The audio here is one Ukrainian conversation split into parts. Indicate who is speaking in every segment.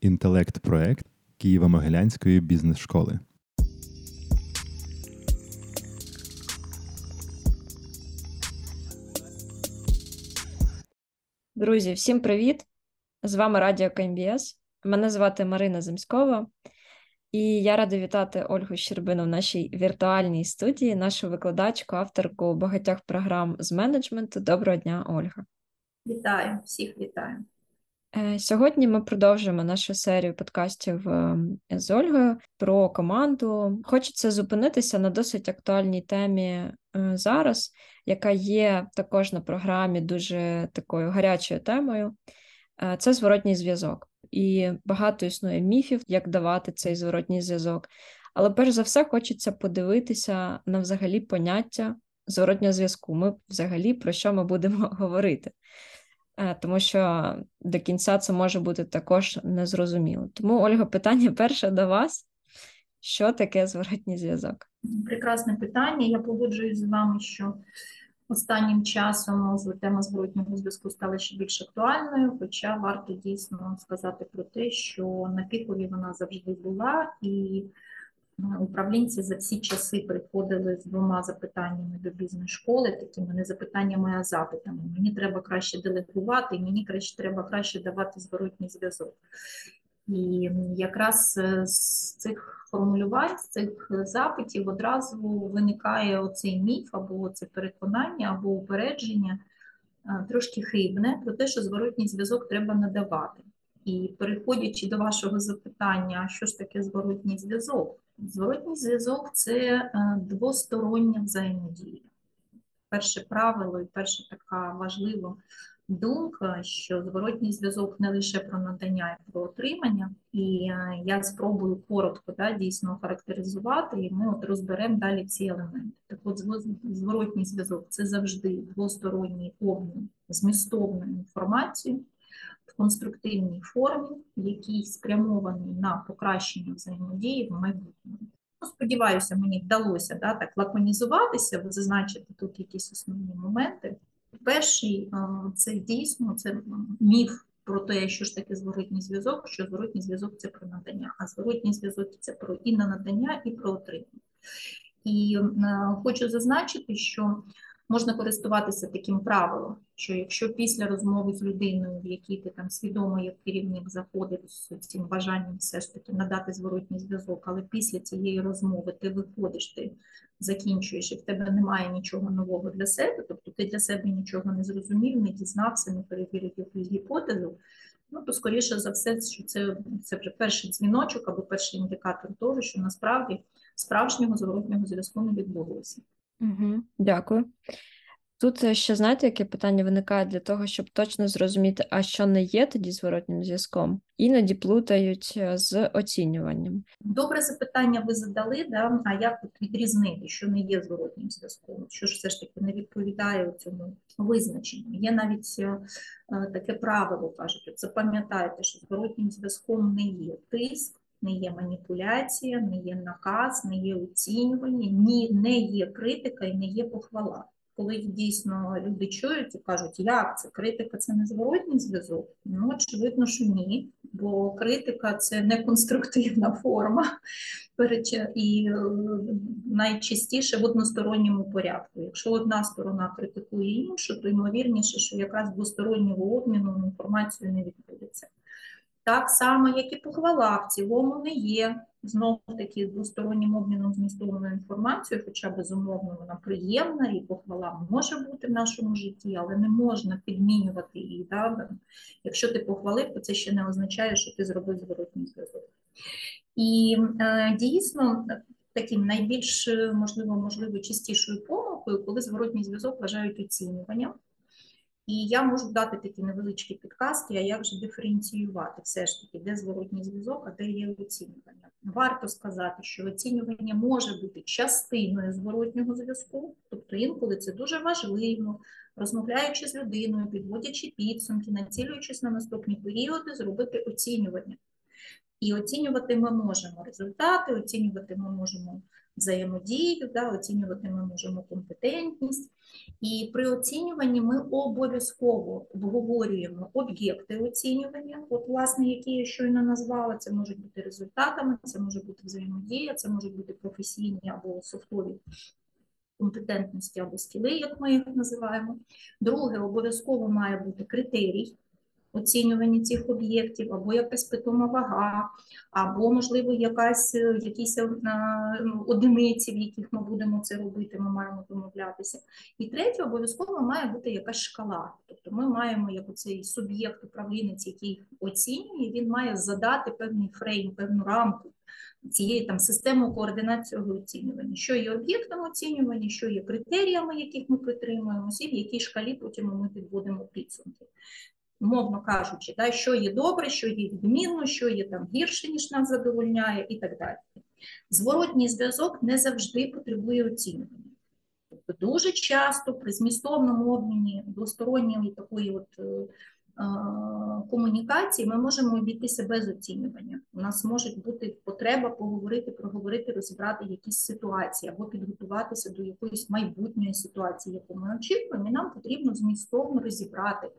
Speaker 1: інтелект-проект Києво-Могилянської бізнес-школи.
Speaker 2: Друзі, всім привіт! З вами Радіо КМБС. Мене звати Марина Земськова, і я рада вітати Ольгу Щербину в нашій віртуальній студії, нашу викладачку, авторку багатьох програм з менеджменту. Доброго дня, Ольга.
Speaker 3: Вітаю, всіх вітаю.
Speaker 2: Е, сьогодні ми продовжуємо нашу серію подкастів ем, з Ольгою про команду. Хочеться зупинитися на досить актуальній темі е, зараз, яка є також на програмі дуже такою гарячою темою. Е, це зворотній зв'язок. І багато існує міфів, як давати цей зворотній зв'язок. Але перш за все хочеться подивитися на взагалі поняття зворотнього зв'язку. Ми взагалі про що ми будемо говорити. Е, тому що до кінця це може бути також незрозуміло. Тому, Ольга, питання перше до вас: що таке зворотній зв'язок?
Speaker 3: Прекрасне питання. Я погоджуюсь з вами, що останнім часом тема зворотнього зв'язку стала ще більш актуальною, хоча варто дійсно сказати про те, що на пікові вона завжди була і. Управлінці за всі часи приходили з двома запитаннями до бізнес-школи, такими не запитаннями, а запитами. Мені треба краще делегувати, мені краще треба краще давати зворотній зв'язок. І якраз е, з цих формулювань, з цих запитів одразу виникає оцей міф, або це переконання, або упередження, е, трошки хибне, про те, що зворотній зв'язок треба надавати. І переходячи до вашого запитання, що ж таке зворотній зв'язок? Зворотній зв'язок це е, двостороння взаємодія. Перше правило і перша така важлива думка, що зворотній зв'язок не лише про надання і про отримання, і е, я спробую коротко да, дійсно характеризувати, і ми от розберемо далі ці елементи. Так от зворотній зв'язок це завжди двосторонній обмін змістовною інформацією в конструктивній формі, який спрямований на покращення взаємодії в майбутньому. Ну, Сподіваюся, мені вдалося да, так лаконізуватися, зазначити тут якісь основні моменти. Перший це дійсно це міф про те, що ж таке зворотній зв'язок, що зворотній зв'язок це про надання, а зворотній зв'язок це про і на надання, і про отримання. І хочу зазначити, що можна користуватися таким правилом, що якщо після розмови з людиною, в якій ти там свідомо як керівник заходив з цим бажанням все ж таки надати зворотній зв'язок, але після цієї розмови ти виходиш, ти закінчуєш, і в тебе немає нічого нового для себе, тобто ти для себе нічого не зрозумів, не дізнався, не перевірив якусь гіпотезу. Ну, то, скоріше за все, що це це перший дзвіночок або перший індикатор того, що насправді справжнього зворотнього зв'язку не відбулося.
Speaker 2: Угу, Дякую. Тут е, ще знаєте, яке питання виникає для того, щоб точно зрозуміти, а що не є тоді зворотнім зв'язком, іноді плутають е, з оцінюванням.
Speaker 3: Добре запитання ви задали, да? а як відрізнити, що не є зворотнім зв'язком, що ж все ж таки не відповідає цьому визначенню. Є навіть е, таке правило, кажуть, запам'ятайте, що зворотнім зв'язком не є тиск, не є маніпуляція, не є наказ, не є оцінювання, ні, не є критика і не є похвала. Коли дійсно люди чують і кажуть, як це критика це не зворотній зв'язок, ну очевидно, що ні, бо критика це не конструктивна форма і е, найчастіше в односторонньому порядку. Якщо одна сторона критикує іншу, то ймовірніше, що якраз двостороннього обміну інформацією не відбудеться. Так само, як і похвала, в цілому не є знову таки двостороннім обміном змістовною інформацією, хоча безумовно вона приємна і похвала може бути в нашому житті, але не можна підмінювати її. Да? Якщо ти похвалив, то це ще не означає, що ти зробив зворотній зв'язок. І е, дійсно. Таким найбільш можливо, можливо, частішою помилкою, коли зворотній зв'язок вважають оцінюванням, і я можу дати такі невеличкі підказки, а як же диференціювати все ж таки, де зворотній зв'язок, а де є оцінювання. Варто сказати, що оцінювання може бути частиною зворотнього зв'язку, тобто інколи це дуже важливо, розмовляючи з людиною, підводячи підсумки, націлюючись на наступні періоди, зробити оцінювання. І оцінювати ми можемо результати, оцінювати ми можемо взаємодію, да, оцінювати ми можемо компетентність. І при оцінюванні ми обов'язково обговорюємо об'єкти оцінювання, от, власне, які я щойно назвала, це можуть бути результатами, це може бути взаємодія, це можуть бути професійні або софтові компетентності або скіли, як ми їх називаємо. Друге, обов'язково має бути критерій оцінювання цих об'єктів, або якась питома вага, або, можливо, якась, е, якісь е, ну, одиниці, в яких ми будемо це робити, ми маємо домовлятися. І третє, обов'язково має бути якась шкала. Тобто ми маємо як цей суб'єкт управлінець, який оцінює, він має задати певний фрейм, певну рамку. Цієї там системи координації оцінювання, що є об'єктом оцінювання, що є критеріями, яких ми притримуємося, і в якій шкалі потім ми підводимо підсумки умовно кажучи, да, що є добре, що є відмінно, що є там гірше, ніж нас задовольняє, і так далі. Зворотній зв'язок не завжди потребує оцінювання. Тобто дуже часто при змістовному обміні двосторонньої такої от е, комунікації ми можемо обійтися без оцінювання. У нас може бути потреба поговорити, проговорити, розібрати якісь ситуації або підготуватися до якоїсь майбутньої ситуації, яку ми очікуємо, і нам потрібно змістовно розібрати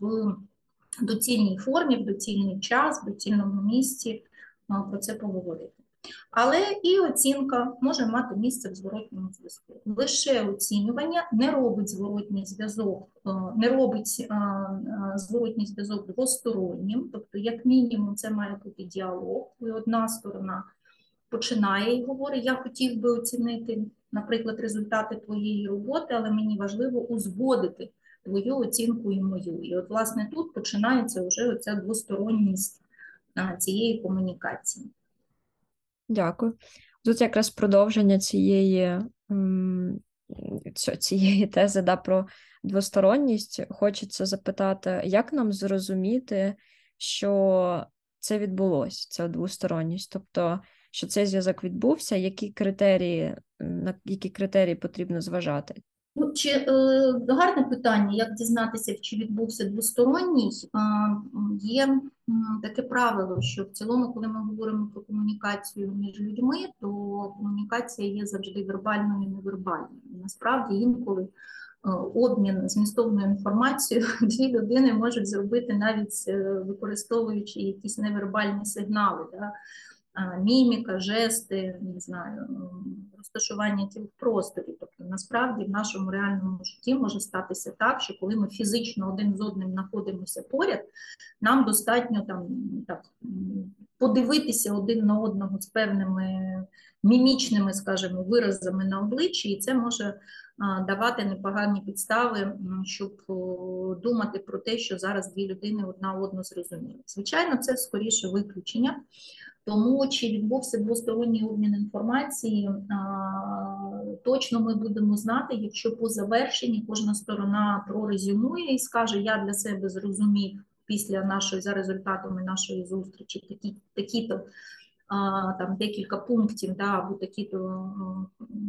Speaker 3: в доцільній формі, в доцільний час, в доцільному місці про це поговорити. Але і оцінка може мати місце в зворотньому зв'язку. Лише оцінювання не робить зворотній зв'язок, не робить зворотній зв'язок двостороннім, тобто, як мінімум, це має бути діалог, коли одна сторона починає і говорить, я хотів би оцінити, наприклад, результати твоєї роботи, але мені важливо узгодити твою оцінку і мою. І от, власне, тут починається вже оця двосторонність цієї комунікації.
Speaker 2: Дякую. Тут якраз продовження цієї цієї тези да, про двосторонність. Хочеться запитати, як нам зрозуміти, що це відбулося, ця двосторонність, тобто, що цей зв'язок відбувся, які критерії, на які критерії потрібно зважати?
Speaker 3: Ну, чи е, гарне питання, як дізнатися, чи відбувся двосторонній, е, є таке правило, що в цілому, коли ми говоримо про комунікацію між людьми, то комунікація є завжди вербальною і невербальною. Насправді, інколи е, обмін змістовною інформацією дві людини можуть зробити навіть е, використовуючи якісь невербальні сигнали. Да? Міміка, жести, не знаю, розташування тіл в просторі. Тобто, насправді, в нашому реальному житті може статися так, що коли ми фізично один з одним знаходимося поряд, нам достатньо там так подивитися один на одного з певними мімічними, скажімо, виразами на обличчі, і це може давати непогані підстави, щоб думати про те, що зараз дві людини одна одну зрозуміли. Звичайно, це скоріше виключення. Тому чи відбувся двосторонній обмін інформації, точно ми будемо знати, якщо по завершенні кожна сторона прорезюмує і скаже, я для себе зрозумів після нашої за результатами нашої зустрічі такі такі-то там декілька пунктів, да, або такі-то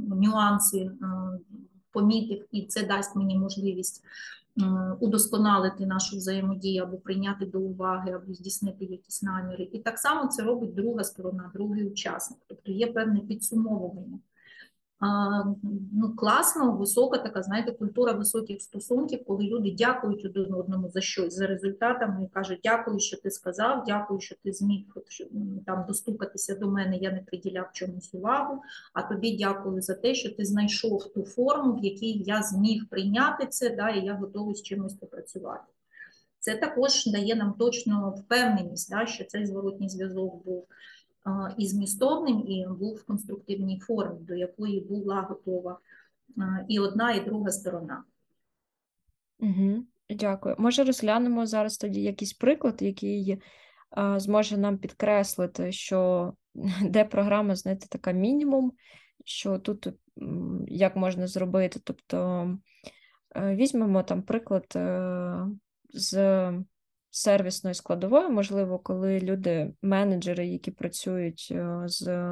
Speaker 3: нюанси помітив, і це дасть мені можливість удосконалити нашу взаємодію або прийняти до уваги, або здійснити якісь наміри. І так само це робить друга сторона, другий учасник. Тобто є певне підсумовування ну, класно, висока така, знаєте, культура високих стосунків, коли люди дякують один одному за щось, за результатами і кажуть, дякую, що ти сказав, дякую, що ти зміг там достукатися до мене, я не приділяв чомусь увагу. А тобі дякую за те, що ти знайшов ту форму, в якій я зміг прийняти це, да, і я готовий з чимось попрацювати. Це також дає нам точно впевненість, да, що цей зворотній зв'язок був і змістовним, і був в конструктивній формі, до якої була готова і одна, і друга сторона.
Speaker 2: Угу, Дякую. Може, розглянемо зараз тоді якийсь приклад, який зможе нам підкреслити, що де програма, знаєте, така мінімум, що тут як можна зробити. Тобто е, візьмемо там приклад е, з сервісної складової, можливо, коли люди, менеджери, які працюють е, з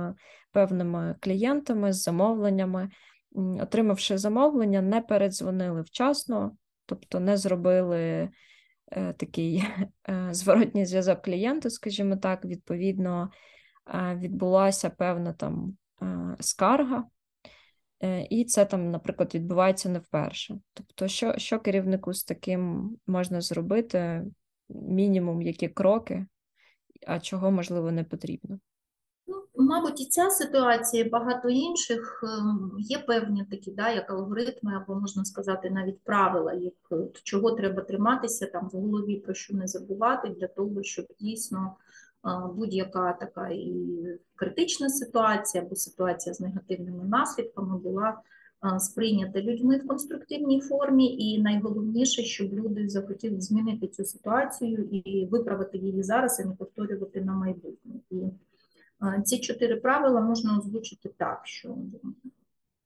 Speaker 2: певними клієнтами, з замовленнями, отримавши замовлення, не передзвонили вчасно, тобто не зробили е, такий е, зворотній зв'язок клієнту, скажімо так, відповідно, відбулася певна там скарга, і це там, наприклад, відбувається не вперше. Тобто, що, що керівнику з таким можна зробити, мінімум які кроки, а чого можливо не потрібно.
Speaker 3: Ну, мабуть, і ця ситуація, і багато інших ем, є певні такі, да, як алгоритми, або можна сказати, навіть правила, як чого треба триматися там в голові, про що не забувати, для того, щоб дійсно будь-яка така і критична ситуація або ситуація з негативними наслідками була сприйнята людьми в конструктивній формі, і найголовніше, щоб люди захотіли змінити цю ситуацію і виправити її зараз, і не повторювати на майбутнє. І ці чотири правила можна озвучити так, що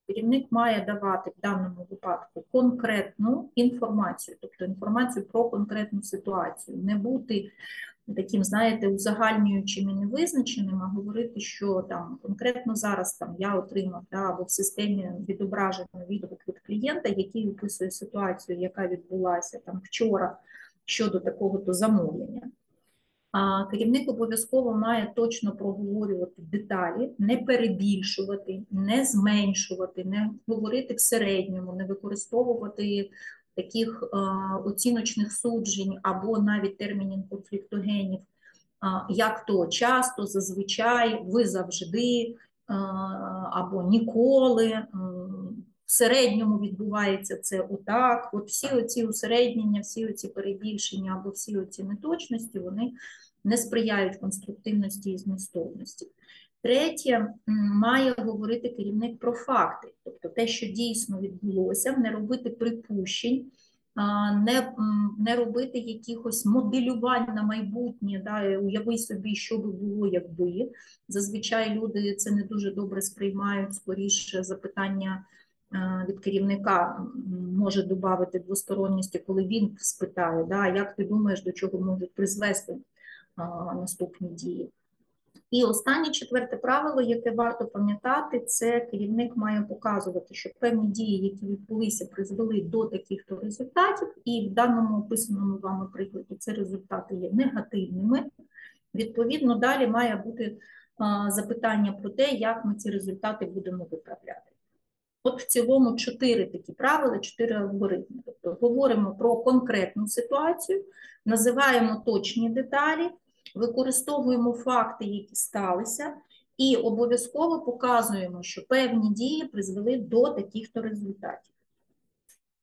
Speaker 3: керівник має давати в даному випадку конкретну інформацію, тобто інформацію про конкретну ситуацію, не бути таким, знаєте, узагальнюючим і невизначеним, а говорити, що там конкретно зараз там я отримав да, або в системі відображено відгук від клієнта, який описує ситуацію, яка відбулася там вчора щодо такого-то замовлення. А керівник обов'язково має точно проговорювати деталі, не перебільшувати, не зменшувати, не говорити в середньому, не використовувати таких оціночних суджень або навіть термінів конфліктогенів, як то часто, зазвичай, ви завжди або ніколи. В середньому відбувається це отак. От всі оці усереднення, всі оці перебільшення або всі оці неточності, вони не сприяють конструктивності і змістовності. Третє, має говорити керівник про факти, тобто те, що дійсно відбулося, не робити припущень, не не робити якихось моделювань на майбутнє, да, уяви собі, що би було, якби. Зазвичай люди це не дуже добре сприймають, скоріше запитання від керівника може додати двосторонності, коли він спитає, да, як ти думаєш, до чого можуть призвести наступні дії. І останнє четверте правило, яке варто пам'ятати, це керівник має показувати, що певні дії, які відбулися, призвели до таких-то результатів, і в даному описаному вами прикладі ці результати є негативними. Відповідно, далі має бути запитання про те, як ми ці результати будемо виправляти. От в цілому чотири такі правила, чотири алгоритми. Тобто говоримо про конкретну ситуацію, називаємо точні деталі використовуємо факти, які сталися, і обов'язково показуємо, що певні дії призвели до таких-то результатів.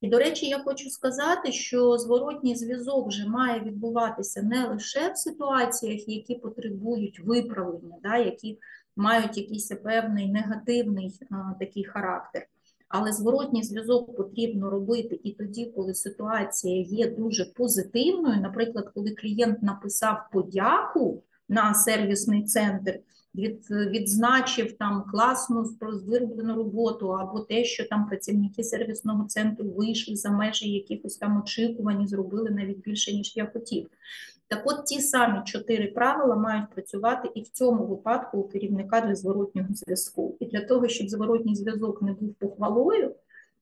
Speaker 3: І, до речі, я хочу сказати, що зворотній зв'язок вже має відбуватися не лише в ситуаціях, які потребують виправлення, да, які мають якийсь певний негативний а, такий характер. Але зворотній зв'язок потрібно робити і тоді, коли ситуація є дуже позитивною. Наприклад, коли клієнт написав подяку на сервісний центр, від, відзначив там класну вироблену роботу, або те, що там працівники сервісного центру вийшли за межі якихось там очікувань і зробили навіть більше, ніж я хотів. Так от ті самі чотири правила мають працювати і в цьому випадку у керівника для зворотнього зв'язку. І для того, щоб зворотній зв'язок не був похвалою,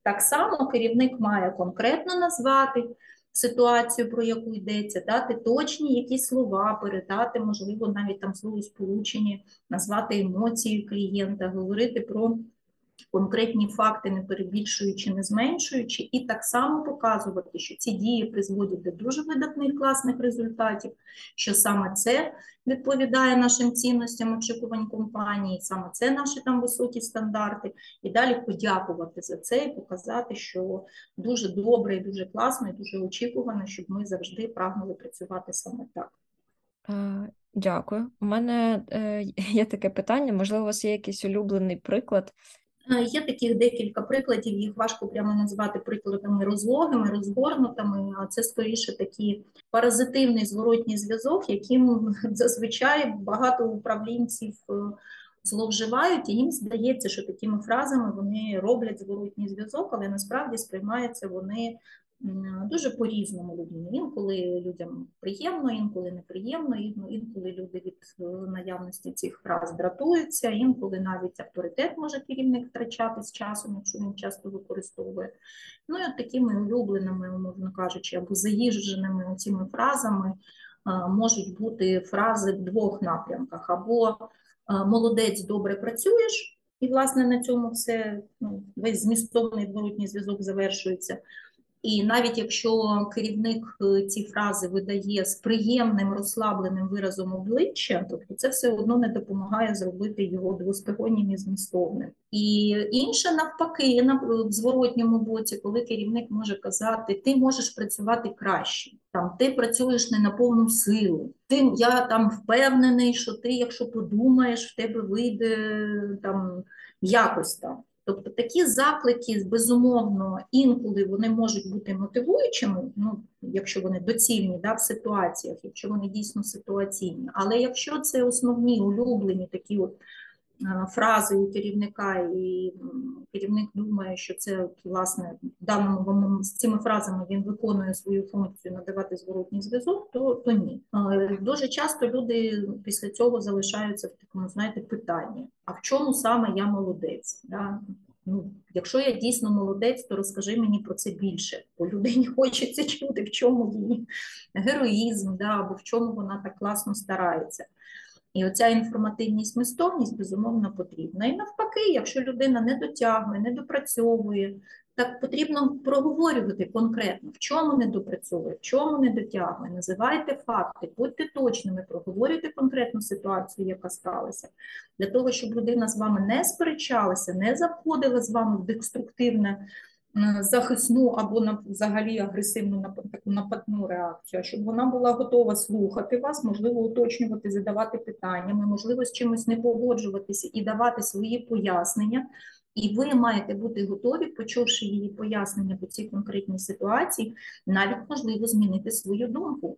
Speaker 3: так само керівник має конкретно назвати ситуацію, про яку йдеться, дати точні якісь слова, передати, можливо, навіть там словосполучення, назвати емоції клієнта, говорити про конкретні факти, не перебільшуючи, не зменшуючи, і так само показувати, що ці дії призводять до дуже видатних класних результатів, що саме це відповідає нашим цінностям очікувань компанії, саме це наші там високі стандарти, і далі подякувати за це і показати, що дуже добре, і дуже класно, і дуже очікувано, щоб ми завжди прагнули працювати саме так.
Speaker 2: Дякую. У мене е, є таке питання. Можливо, у вас є якийсь улюблений приклад
Speaker 3: Е, є таких декілька прикладів, їх важко прямо назвати прикладами розлогими, розгорнутими, а це скоріше такий паразитивний зворотній зв'язок, яким зазвичай багато управлінців е, зловживають, і їм здається, що такими фразами вони роблять зворотній зв'язок, але насправді сприймаються вони дуже по-різному людям. Інколи людям приємно, інколи неприємно, інколи люди від е, наявності цих фраз дратуються, інколи навіть авторитет може керівник втрачати з часом, якщо він часто використовує. Ну і от такими улюбленими, умовно кажучи, або заїждженими цими фразами е, можуть бути фрази в двох напрямках: або е, молодець, добре працюєш. І, власне, на цьому все ну, весь змістовний зворотній зв'язок завершується. І навіть якщо керівник е, ці фрази видає з приємним розслабленим виразом обличчя, тобто це все одно не допомагає зробити його двостороннім і змістовним. І інше навпаки, на в зворотньому боці, коли керівник може казати, ти можеш працювати краще, там ти працюєш не на повну силу. Ти я там впевнений, що ти, якщо подумаєш, в тебе вийде там якось там. Тобто такі заклики, безумовно, інколи вони можуть бути мотивуючими, ну, якщо вони доцільні да, в ситуаціях, якщо вони дійсно ситуаційні. Але якщо це основні улюблені такі от фрази у керівника, і керівник думає, що це власне в даному з цими фразами він виконує свою функцію надавати зворотній зв'язок, то то ні. Дуже часто люди після цього залишаються в такому, знаєте, питанні: а в чому саме я молодець? Да? Ну, Якщо я дійсно молодець, то розкажи мені про це більше, бо людині хочеться чути, в чому її героїзм, да, або в чому вона так класно старається. І оця інформативність, мистовність, безумовно, потрібна. І навпаки, якщо людина не дотягує, не допрацьовує, так потрібно проговорювати конкретно, в чому не допрацьовує, в чому не дотягує. Називайте факти, будьте точними, проговорюйте конкретну ситуацію, яка сталася, для того, щоб людина з вами не сперечалася, не заходила з вами в деструктивне захисну або взагалі агресивну таку нападну реакцію, щоб вона була готова слухати вас, можливо, уточнювати, задавати питаннями, можливо, з чимось не погоджуватися і давати свої пояснення. І ви маєте бути готові, почувши її пояснення по цій конкретній ситуації, навіть можливо змінити свою думку,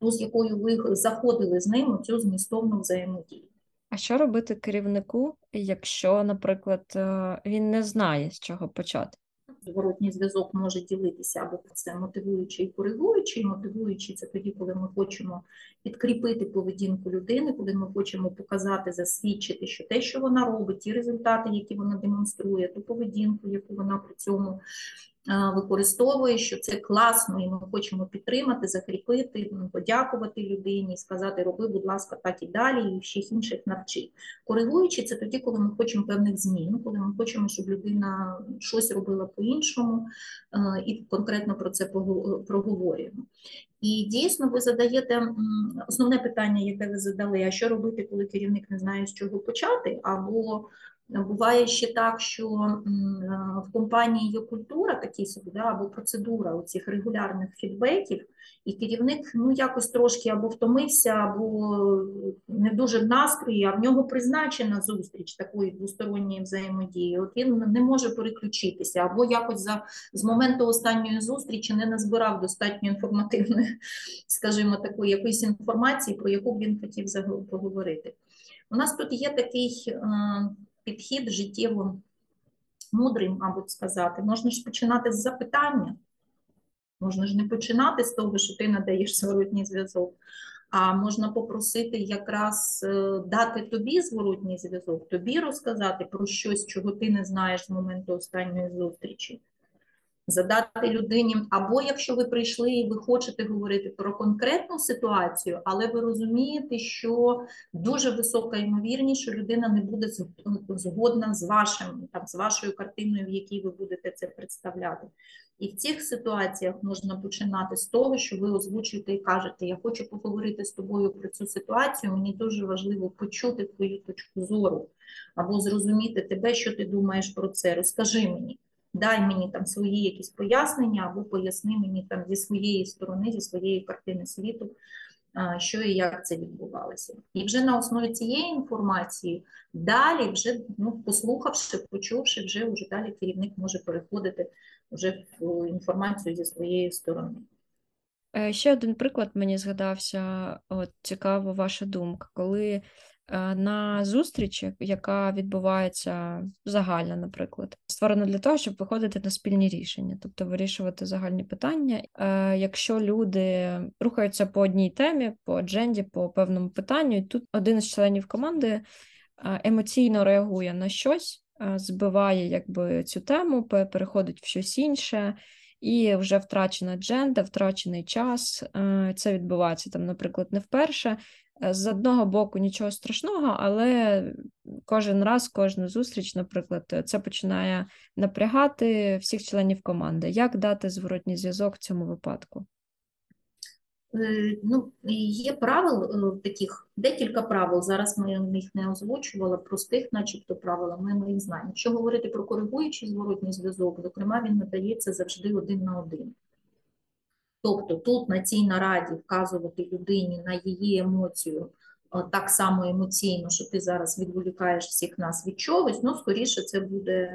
Speaker 3: ту, з якою ви заходили з ним у цю змістовну взаємодію.
Speaker 2: А що робити керівнику, якщо, наприклад, е, він не знає, з чого почати?
Speaker 3: Зворотній зв'язок може ділитися або це мотивуючий і коригуючий. Мотивуючий це тоді, коли ми хочемо підкріпити поведінку людини, коли ми хочемо показати, засвідчити, що те, що вона робить, ті результати, які вона демонструє, ту поведінку, яку вона при цьому використовує, що це класно, і ми хочемо підтримати, закріпити, подякувати людині, сказати, роби, будь ласка, так і далі, і всіх інших навчи. Коригуючи, це тоді, коли ми хочемо певних змін, коли ми хочемо, щоб людина щось робила по-іншому, і конкретно про це проговорюємо. І дійсно, ви задаєте основне питання, яке ви задали: а що робити, коли керівник не знає, з чого почати, або Буває ще так, що в компанії є культура такі собі, да, або процедура цих регулярних фідбеків, і керівник ну, якось трошки або втомився, або не дуже в настрої, а в нього призначена зустріч такої двосторонньої взаємодії. От він не може переключитися, або якось за з моменту останньої зустрічі не назбирав достатньо інформативної, скажімо, такої якоїсь інформації, про яку б він хотів поговорити. У нас тут є такий підхід життєво мудрий, мабуть, сказати. Можна ж починати з запитання. Можна ж не починати з того, що ти надаєш зворотній зв'язок, а можна попросити якраз е, дати тобі зворотній зв'язок, тобі розказати про щось, чого ти не знаєш з моменту останньої зустрічі задати людині, або якщо ви прийшли і ви хочете говорити про конкретну ситуацію, але ви розумієте, що дуже висока ймовірність, що людина не буде згодна з вашим там з вашою картиною, в якій ви будете це представляти. І в цих ситуаціях можна починати з того, що ви озвучуєте і кажете, я хочу поговорити з тобою про цю ситуацію, мені дуже важливо почути твою точку зору, або зрозуміти тебе, що ти думаєш про це. Розкажи мені дай мені там свої якісь пояснення, або поясни мені там зі своєї сторони, зі своєї картини світу, що і як це відбувалося. І вже на основі цієї інформації далі, вже ну, послухавши, почувши, вже вже далі керівник може переходити вже в інформацію зі своєї сторони.
Speaker 2: Е, ще один приклад мені згадався, от цікава ваша думка, коли на зустрічі, яка відбувається загальна, наприклад, створена для того, щоб виходити на спільні рішення, тобто вирішувати загальні питання. Е, якщо люди рухаються по одній темі, по адженді, по певному питанню, і тут один з членів команди е, емоційно реагує на щось, збиває якби цю тему, переходить в щось інше. І вже втрачена дженда, втрачений час. Це відбувається там, наприклад, не вперше. Е, з одного боку нічого страшного, але кожен раз, кожну зустріч, наприклад, це починає напрягати всіх членів команди. Як дати зворотній зв'язок в цьому випадку?
Speaker 3: Е, ну, Є правил е, таких, декілька правил. Зараз ми їх не озвучували, простих, начебто, правила, ми, ми їх знаємо. Якщо говорити про коригуючий зворотній зв'язок, зокрема, він надається завжди один на один. Тобто тут на цій нараді вказувати людині на її емоцію так само емоційно, що ти зараз відволікаєш всіх нас від чогось, ну, скоріше, це буде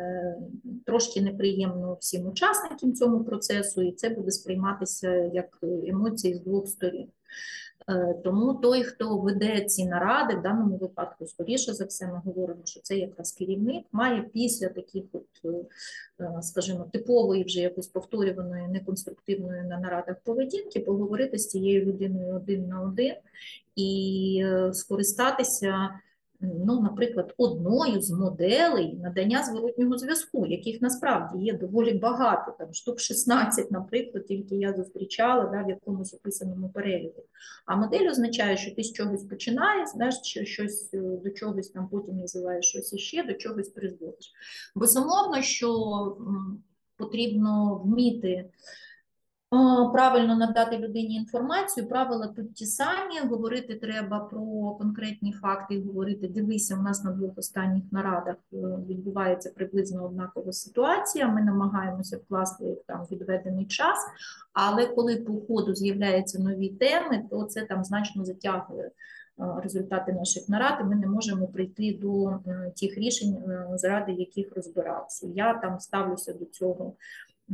Speaker 3: трошки неприємно всім учасникам цьому процесу, і це буде сприйматися як емоції з двох сторін. Е, тому той, хто веде ці наради, в даному випадку, скоріше за все, ми говоримо, що це якраз керівник, має після таких, от, е, скажімо, типової вже якось повторюваної, неконструктивної на нарадах поведінки, поговорити з цією людиною один на один і е, скористатися ну, наприклад, одною з моделей надання зворотнього зв'язку, яких насправді є доволі багато, там штук 16, наприклад, тільки я зустрічала да, в якомусь описаному переліку. А модель означає, що ти з чогось починаєш, знаєш, щось е, до чогось там потім називаєш щось іще, до чогось призводиш. Безумовно, що потрібно вміти. Правильно надати людині інформацію, правила тут ті самі. Говорити треба про конкретні факти, говорити, дивися, у нас на двох останніх нарадах е, відбувається приблизно однакова ситуація. Ми намагаємося вкласти там відведений час, але коли по ходу з'являються нові теми, то це там значно затягує е, результати наших нарад, ми не можемо прийти до е, тих рішень, заради яких розбирався. Я там ставлюся до цього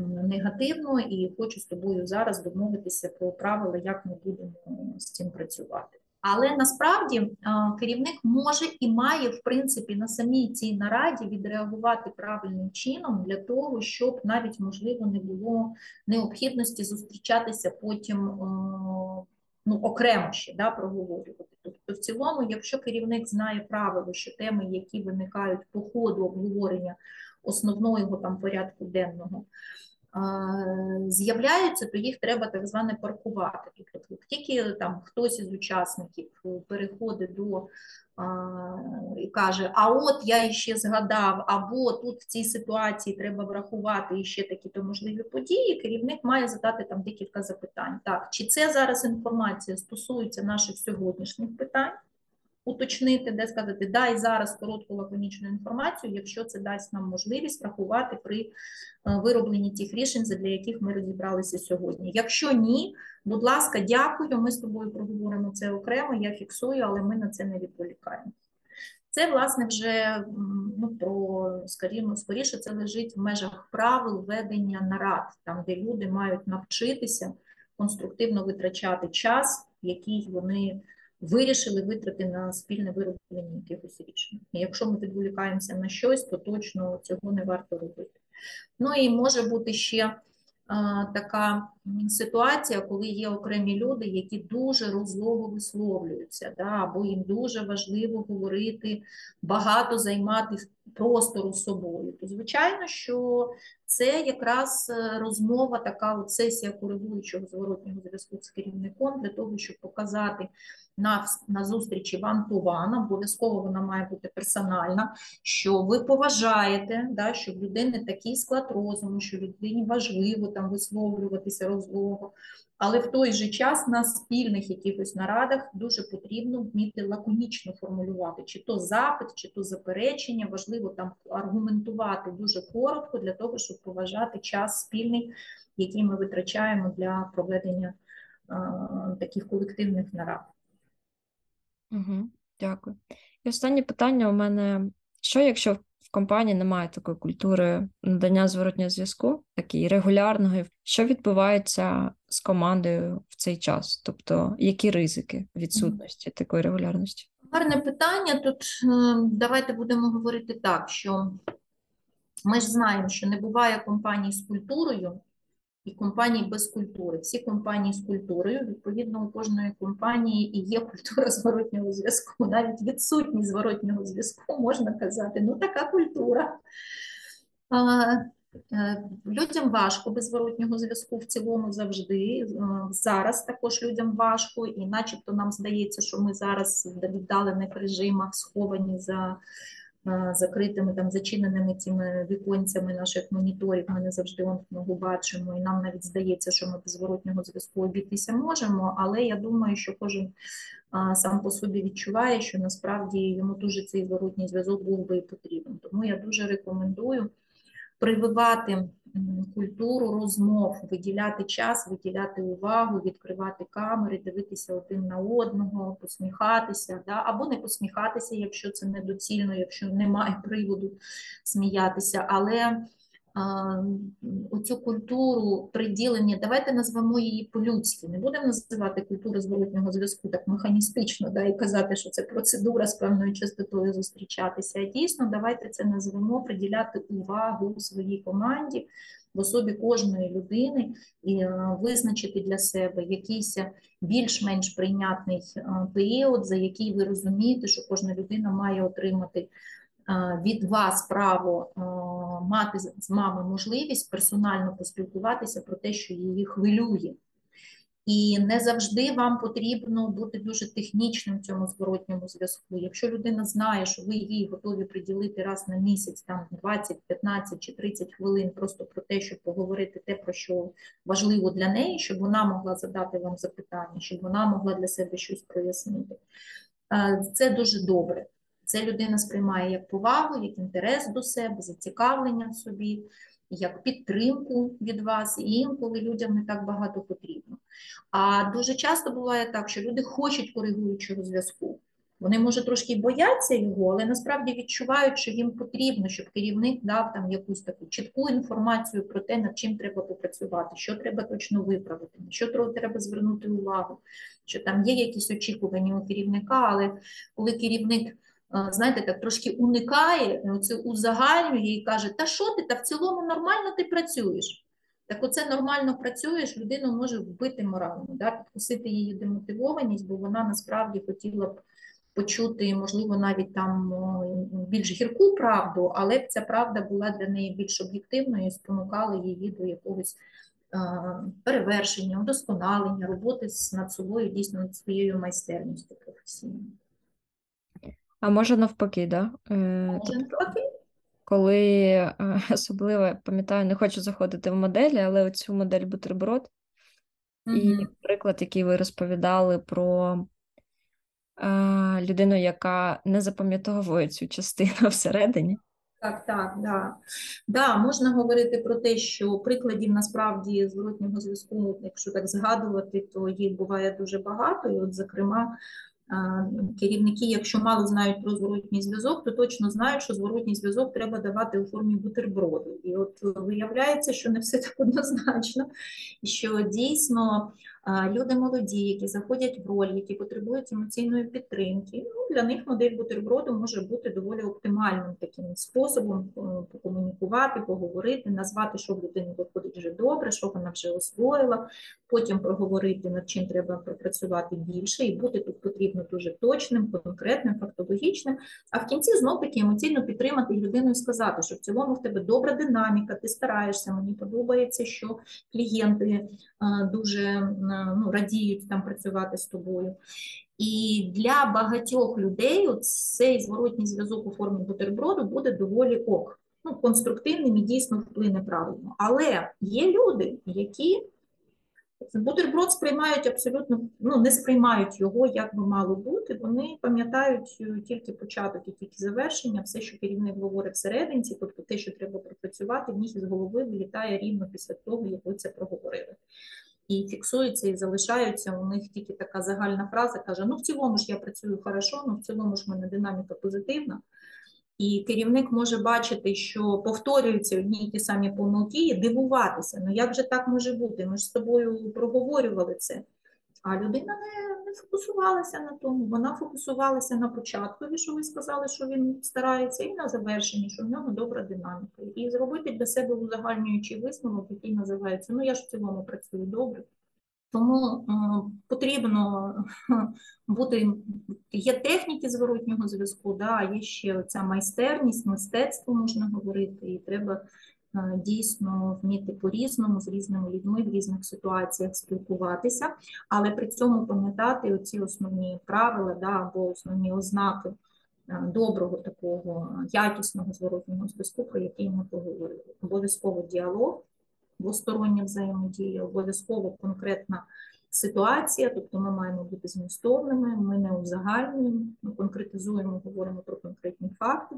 Speaker 3: негативно, і хочу з тобою зараз домовитися про правила, як ми будемо з цим працювати. Але насправді керівник може і має, в принципі, на самій цій нараді відреагувати правильним чином для того, щоб навіть можливо не було необхідності зустрічатися потім ну, окремо ще да, проговорювати. Тобто, в цілому, якщо керівник знає правило, що теми, які виникають по ходу обговорення основного там порядку денного, з'являються, то їх треба так зване паркувати. Тобто, тільки там хтось із учасників переходить до і каже, а от я ще згадав, або тут в цій ситуації треба врахувати ще такі-то можливі події, керівник має задати там декілька запитань. Так, Чи це зараз інформація стосується наших сьогоднішніх питань? Уточнити, де сказати, дай зараз коротку лаконічну інформацію, якщо це дасть нам можливість рахувати при е, виробленні тих рішень, для яких ми розібралися сьогодні. Якщо ні, будь ласка, дякую. Ми з тобою проговоримо це окремо, я фіксую, але ми на це не відволікаємо. Це, власне, вже ну, про, скажімо, скоріше, це лежить в межах правил ведення нарад, там, де люди мають навчитися конструктивно витрачати час, який вони вирішили витрати на спільне вироблення якихось рішень. І якщо ми відволікаємося на щось, то точно цього не варто робити. Ну і може бути ще така ситуація, коли є окремі люди, які дуже розлого висловлюються, да, або їм дуже важливо говорити, багато займати простору з собою. То, звичайно, що це якраз е, розмова, така от сесія коригуючого зворотнього зв'язку з керівником для того, щоб показати на на зустрічі ван ту обов'язково вона має бути персональна, що ви поважаєте, да, що в людини такий склад розуму, що людині важливо там висловлюватися розлого. Але в той же час на спільних якихось нарадах дуже потрібно вміти лаконічно формулювати, чи то запит, чи то заперечення, важливо там аргументувати дуже коротко для того, щоб поважати час спільний, який ми витрачаємо для проведення а, таких колективних нарад.
Speaker 2: Угу, Дякую. І останнє питання у мене: що, якщо в компанії немає такої культури надання зворотнього зв'язку, такий регулярного, що відбувається з командою в цей час? Тобто, які ризики відсутності такої регулярності?
Speaker 3: Гарне питання. Тут е, давайте будемо говорити так, що ми ж знаємо, що не буває компаній з культурою і компаній без культури. Всі компанії з культурою, відповідно, у кожної компанії і є культура зворотнього зв'язку. Навіть відсутність зворотнього зв'язку можна казати, ну така культура. Е, людям важко без зворотнього зв'язку в цілому завжди. Е, зараз також людям важко, і начебто нам здається, що ми зараз в віддалених режимах сховані за закритими там зачиненими цими віконцями наших моніторів. Ми не завжди його бачимо, і нам навіть здається, що ми без зворотнього зв'язку обійтися можемо. Але я думаю, що кожен сам по собі відчуває, що насправді йому дуже цей зворотній зв'язок був би і потрібен. Тому я дуже рекомендую прививати культуру розмов, виділяти час, виділяти увагу, відкривати камери, дивитися один на одного, посміхатися, да? або не посміхатися, якщо це недоцільно, якщо немає приводу сміятися. але оцю культуру приділення, давайте назвемо її по-людськи. Не будемо називати культуру зворотнього зв'язку так механістично, да, і казати, що це процедура з певною частотою зустрічатися. А дійсно, давайте це назвемо, приділяти увагу своїй команді. В особі кожної людини і визначити для себе якийсь більш-менш прийнятний період, за який ви розумієте, що кожна людина має отримати від вас право мати з мами можливість персонально поспілкуватися про те, що її хвилює. І не завжди вам потрібно бути дуже технічним в цьому зворотньому зв'язку. Якщо людина знає, що ви їй готові приділити раз на місяць, там 20, 15 чи 30 хвилин, просто про те, щоб поговорити те, про що важливо для неї, щоб вона могла задати вам запитання, щоб вона могла для себе щось прояснити. Це дуже добре. Це людина сприймає як повагу, як інтерес до себе, зацікавлення в собі, як підтримку від вас, і інколи людям не так багато потрібно. А дуже часто буває так, що люди хочуть коригуючого зв'язку. Вони, може, трошки бояться його, але насправді відчувають, що їм потрібно, щоб керівник дав там якусь таку чітку інформацію про те, над чим треба попрацювати, що треба точно виправити, на що треба звернути увагу, що там є якісь очікування у керівника, але коли керівник знаєте, так трошки уникає, ну, це узагальнює і каже, та що ти, та в цілому нормально ти працюєш. Так оце нормально працюєш, людину може вбити морально, да, підкусити її демотивованість, бо вона насправді хотіла б почути, можливо, навіть там більш гірку правду, але б ця правда була для неї більш об'єктивною і спонукала її до якогось перевершення, удосконалення, роботи над собою, дійсно над своєю майстерністю професійною.
Speaker 2: А може навпаки, да? Е,
Speaker 3: Може
Speaker 2: тобто,
Speaker 3: навпаки.
Speaker 2: коли е, особливо пам'ятаю, не хочу заходити в моделі, але оцю модель бутерброд, і
Speaker 3: Мгм.
Speaker 2: приклад, який ви розповідали про е, людину, яка не запам'ятовує цю частину всередині.
Speaker 3: Так, так, да. Да, можна говорити про те, що прикладів насправді зворотнього зв'язку, якщо так згадувати, то їх буває дуже багато. І, от, зокрема, Керівники, якщо мало знають про зворотній зв'язок, то точно знають, що зворотній зв'язок треба давати у формі бутерброду. І от виявляється, що не все так однозначно, що дійсно люди молоді, які заходять в роль, які потребують емоційної підтримки, ну, для них модель бутерброду може бути доволі оптимальним таким способом е, покомунікувати, поговорити, назвати, що в людини виходить вже добре, що вона вже освоїла, потім проговорити, над чим треба пропрацювати більше, і бути тут потрібно дуже точним, конкретним, фактологічним. А в кінці знов таки емоційно підтримати людину і сказати, що в цілому в тебе добра динаміка, ти стараєшся, мені подобається, що клієнти е, дуже ну, радіють там працювати з тобою. І для багатьох людей цей зворотній зв'язок у формі бутерброду буде доволі ок. Ну, конструктивним і дійсно вплине правильно. Але є люди, які Бутерброд сприймають абсолютно, ну не сприймають його, як би мало бути. Вони пам'ятають е, тільки початок і тільки завершення, все, що керівник говорить всерединці, тобто те, що треба пропрацювати, в них із голови вилітає рівно після того, як ви це проговорили. І фіксується, і залишаються у них тільки така загальна фраза, каже: ну в цілому ж я працюю хорошо, ну в цілому ж в мене динаміка позитивна. І керівник може бачити, що повторюються одні й ті самі помилки, і дивуватися. Ну як же так може бути? Ми ж з тобою проговорювали це. А людина не, не фокусувалася на тому. Вона фокусувалася на початку, що ви сказали, що він старається, і на завершенні, що в нього добра динаміка. І зробити для себе узагальнюючий висновок, який називається Ну я ж в цілому працюю добре. Тому потрібно бути, є техніки зворотнього зв'язку, да, є ще ця майстерність, мистецтво можна говорити, і треба дійсно вміти по-різному з різними людьми в різних ситуаціях спілкуватися, але при цьому пам'ятати оці основні правила да, або основні ознаки доброго такого якісного зворотнього зв'язку, про який ми поговорили. Обов'язково діалог двостороння взаємодія, обов'язково конкретна ситуація, тобто ми маємо бути змістовними, ми не узагальнюємо, ми конкретизуємо, говоримо про конкретні факти.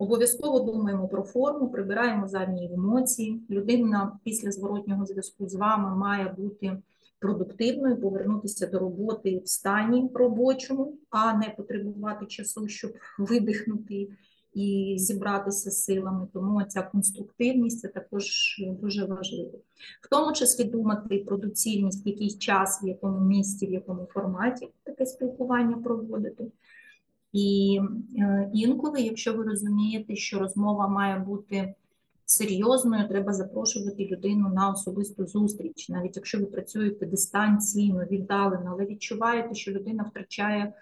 Speaker 3: Обов'язково думаємо про форму, прибираємо задні емоції. Людина після зворотнього зв'язку з вами має бути продуктивною, повернутися до роботи в стані робочому, а не потребувати часу, щоб видихнути і зібратися силами. Тому ця конструктивність це також дуже важливо. В тому числі думати про доцільність, який час, в якому місці, в якому форматі таке спілкування проводити. І е, інколи, якщо ви розумієте, що розмова має бути серйозною, треба запрошувати людину на особисту зустріч, навіть якщо ви працюєте дистанційно, віддалено, але відчуваєте, що людина втрачає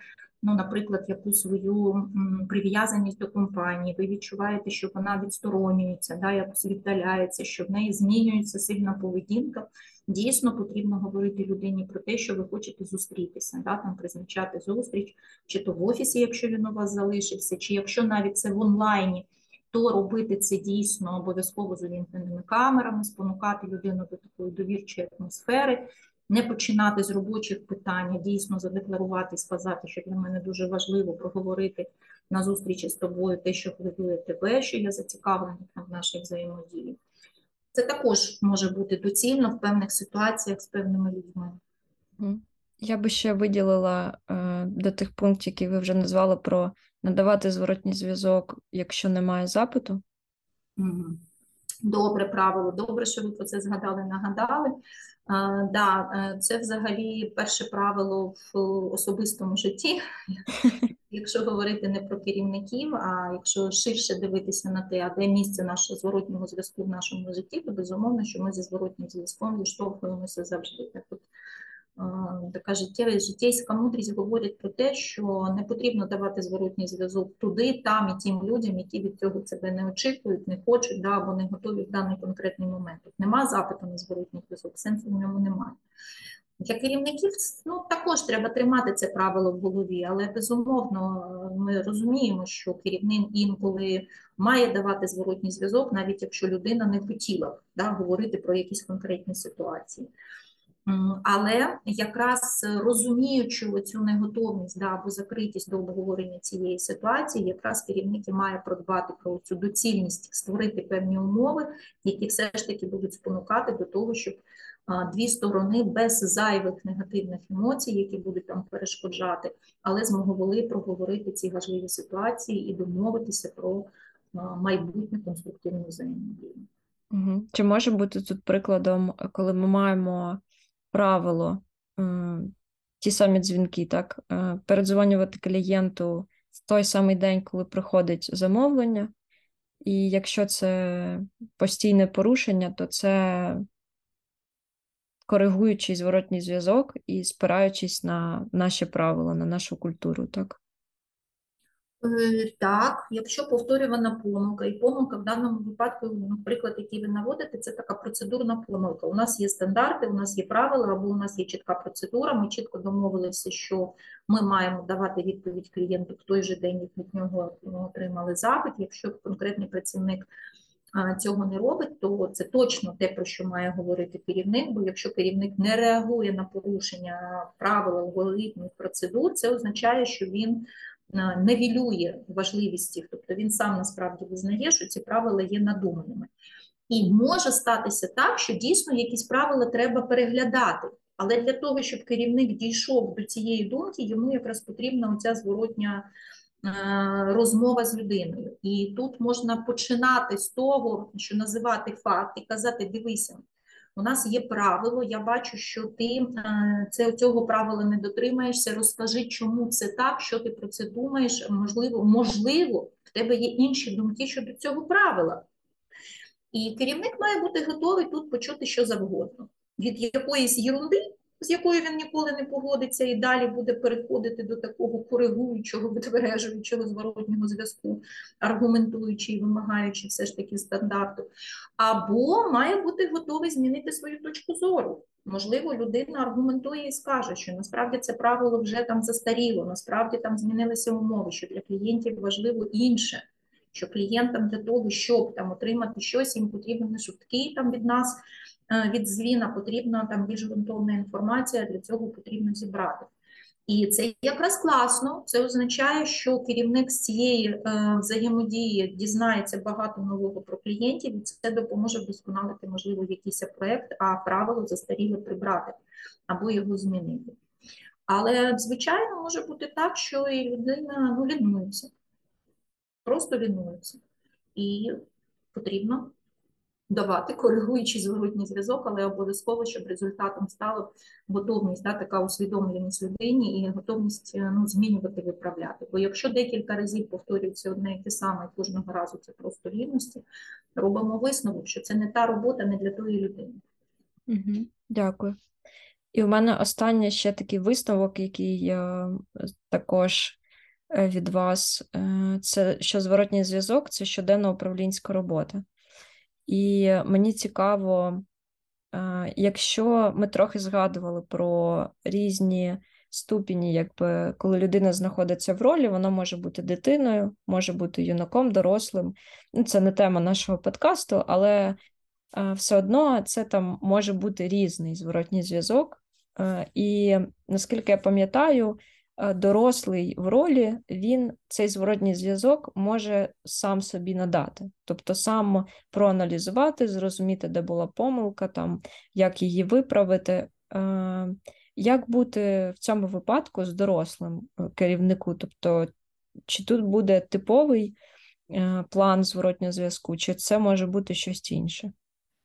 Speaker 3: ну, наприклад, якусь свою прив'язаність до компанії, ви відчуваєте, що вона відсторонюється, да, якось віддаляється, що в неї змінюється сильна поведінка. Дійсно потрібно говорити людині про те, що ви хочете зустрітися, да, там призначати зустріч, чи то в офісі, якщо він у вас залишився, чи якщо навіть це в онлайні. То робити це дійсно обов'язково з увімкненими камерами, спонукати людину до такої довірчої атмосфери, не починати з робочих питань, а дійсно задекларувати, сказати, що для мене дуже важливо проговорити на зустрічі з тобою те, що хвилює тебе, що я зацікавлена в нашій взаємодії. Це також може бути доцільно в певних ситуаціях з певними людьми.
Speaker 2: Я би ще виділила е, до тих пунктів, які ви вже назвали про надавати зворотній зв'язок, якщо немає запиту.
Speaker 3: Добре правило, добре, що ви про це згадали, нагадали. Да, е, це взагалі перше правило в особистому житті, якщо говорити не про керівників, а якщо ширше дивитися на те, а де місце нашого зворотнього зв'язку в нашому житті, то безумовно, що ми зі зворотнім зв'язком зіштовхуємося завжди. Так от така життєва життєйська мудрість говорить про те, що не потрібно давати зворотній зв'язок туди, там і тим людям, які від цього себе не очікують, не хочуть да, або не готові в даний конкретний момент. Тут Нема запиту на зворотній зв'язок, сенсу в ньому немає. Для керівників ну, також треба тримати це правило в голові, але безумовно ми розуміємо, що керівник інколи має давати зворотній зв'язок, навіть якщо людина не хотіла да, говорити про якісь конкретні ситуації. Але якраз розуміючи цю неготовність да, або закритість до обговорення цієї ситуації, якраз керівники має продбати про цю доцільність створити певні умови, які все ж таки будуть спонукати до того, щоб дві сторони без зайвих негативних емоцій, які будуть там перешкоджати, але змогли проговорити ці важливі ситуації і домовитися про майбутню конструктивну взаємодію.
Speaker 2: Чи може бути тут прикладом, коли ми маємо правило, ті самі дзвінки, так, е, передзвонювати клієнту в той самий день, коли приходить замовлення, і якщо це постійне порушення, то це коригуючий зворотній зв'язок і спираючись на наші правила, на нашу культуру, так?
Speaker 3: Е, так, якщо повторювана помилка, і помилка в даному випадку, наприклад, який ви наводите, це така процедурна помилка. У нас є стандарти, у нас є правила, або у нас є чітка процедура. Ми чітко домовилися, що ми маємо давати відповідь клієнту в той же день, як від нього отримали запит. Якщо конкретний працівник цього не робить, то це точно те, про що має говорити керівник. Бо якщо керівник не реагує на порушення правил, алгоритмів, процедур, це означає, що він невілює важливість їх, тобто він сам насправді визнає, що ці правила є надуманими. І може статися так, що дійсно якісь правила треба переглядати. Але для того, щоб керівник дійшов до цієї думки, йому якраз потрібна оця зворотня е, розмова з людиною. І тут можна починати з того, що називати факт і казати: дивися, У нас є правило, я бачу, що ти е, це, цього правила не дотримаєшся. Розкажи, чому це так, що ти про це думаєш. Можливо, можливо, в тебе є інші думки щодо цього правила. І керівник має бути готовий тут почути що завгодно. Від якоїсь єрунди з якою він ніколи не погодиться, і далі буде переходити до такого коригуючого, витвережуючого зворотнього зв'язку, аргументуючи і вимагаючи все ж таки стандарту, або має бути готовий змінити свою точку зору. Можливо, людина аргументує і скаже, що насправді це правило вже там застаріло, насправді там змінилися умови, що для клієнтів важливо інше. Що клієнтам для того, щоб там отримати щось, їм потрібен не шутки там від нас від дзвіна потрібна там більш ґрунтовна інформація, для цього потрібно зібрати. І це якраз класно. Це означає, що керівник з цієї е, взаємодії дізнається багато нового про клієнтів, і це допоможе вдосконалити, можливо, якийсь проект, а правило застаріле прибрати або його змінити. Але, звичайно, може бути так, що і людина ну, лінується, просто лінується. І потрібно давати коригуючий зворотній зв'язок, але обов'язково, щоб результатом стала готовність, да, така усвідомленість людині і готовність е, ну, змінювати, виправляти. Бо якщо декілька разів повторюється одне і те саме, кожного разу це просто рівності, робимо висновок, що це не та робота, не для тої людини.
Speaker 2: Угу, Дякую. І у мене останній ще такий висновок, який я також е, від вас, е, це що зворотній зв'язок це щоденна управлінська робота. І мені цікаво, якщо ми трохи згадували про різні ступені, якби коли людина знаходиться в ролі, вона може бути дитиною, може бути юнаком, дорослим. Ну, Це не тема нашого подкасту, але все одно це там може бути різний зворотній зв'язок. І наскільки я пам'ятаю, дорослий в ролі, він цей зворотній зв'язок може сам собі надати, тобто сам проаналізувати, зрозуміти, де була помилка, там, як її виправити. Е, як бути в цьому випадку з дорослим е, керівнику? Тобто, чи тут буде типовий план зворотнього зв'язку, чи це може бути щось інше?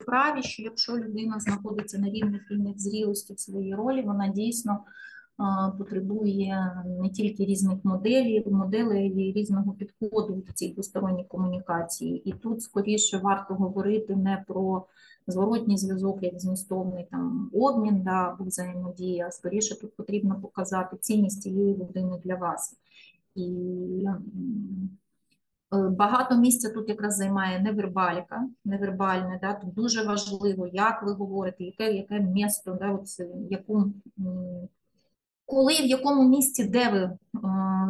Speaker 3: Праві, що якщо людина знаходиться на рівних рівних зрілості в своїй ролі, вона дійсно потребує не тільки різних моделей, моделей різного підходу в цій двосторонній комунікації. І тут скоріше варто говорити не про зворотній зв'язок, як змістовний там обмін да, або взаємодія, а скоріше тут потрібно показати цінність цієї людини для вас. І е, Багато місця тут якраз займає невербаліка, невербальне, да, тут дуже важливо, як ви говорите, яке яке місто, да, от, яку коли в якому місці, де ви е,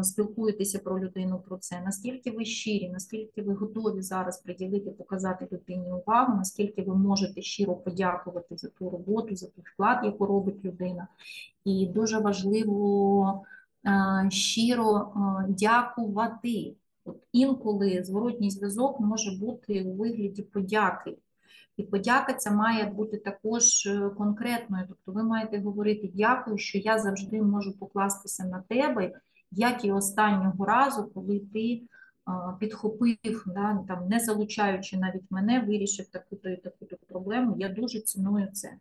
Speaker 3: спілкуєтеся про людину про це, наскільки ви щирі, наскільки ви готові зараз приділити, показати людині увагу, наскільки ви можете щиро подякувати за ту роботу, за той вклад, яку робить людина. І дуже важливо е, щиро е, дякувати. От Інколи зворотній зв'язок може бути у вигляді подяки. І подяка ця має бути також е, конкретною. Тобто ви маєте говорити дякую, що я завжди можу покластися на тебе, як і останнього разу, коли ти підхопив, да, там, не залучаючи навіть мене, вирішив таку-то і таку-то проблему. Я дуже ціную це.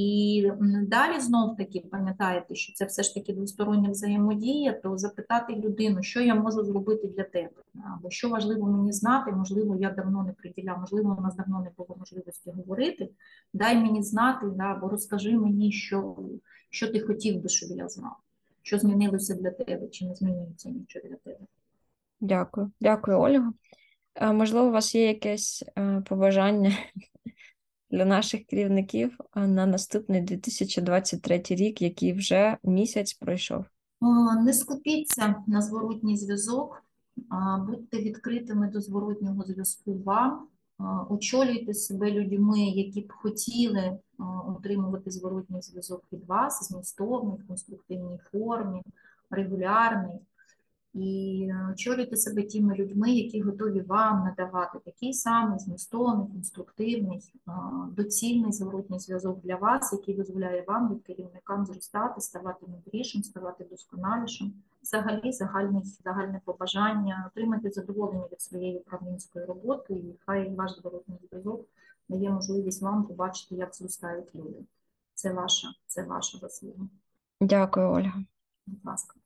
Speaker 3: І далі знов таки пам'ятаєте, що це все ж таки двостороння взаємодія, то запитати людину, що я можу зробити для тебе, або що важливо мені знати, можливо, я давно не приділяв, можливо, у нас давно не було можливості говорити. Дай мені знати, да, або розкажи мені, що що ти хотів би, щоб я знав, що змінилося для тебе, чи не змінюється нічого для тебе.
Speaker 2: Дякую, дякую, Ольга. Е, можливо, у вас є якесь е, побажання для наших керівників на наступний 2023 рік, який вже місяць пройшов?
Speaker 3: Не скупіться на зворотній зв'язок, будьте відкритими до зворотнього зв'язку вам, очолюйте себе людьми, які б хотіли отримувати зворотній зв'язок від вас, змістовний, в конструктивній формі, регулярний і очолюйте себе тими людьми, які готові вам надавати такий самий змістовний, конструктивний, доцільний зворотній зв'язок для вас, який дозволяє вам від керівникам зростати, ставати мудрішим, ставати досконалішим. Взагалі, загальне, загальне побажання, отримати задоволення від своєї управлінської роботи, і хай ваш зворотний зв'язок дає можливість вам побачити, як зростають люди. Це ваша, це ваша заслуга.
Speaker 2: Дякую, Ольга.
Speaker 3: Будь ласка.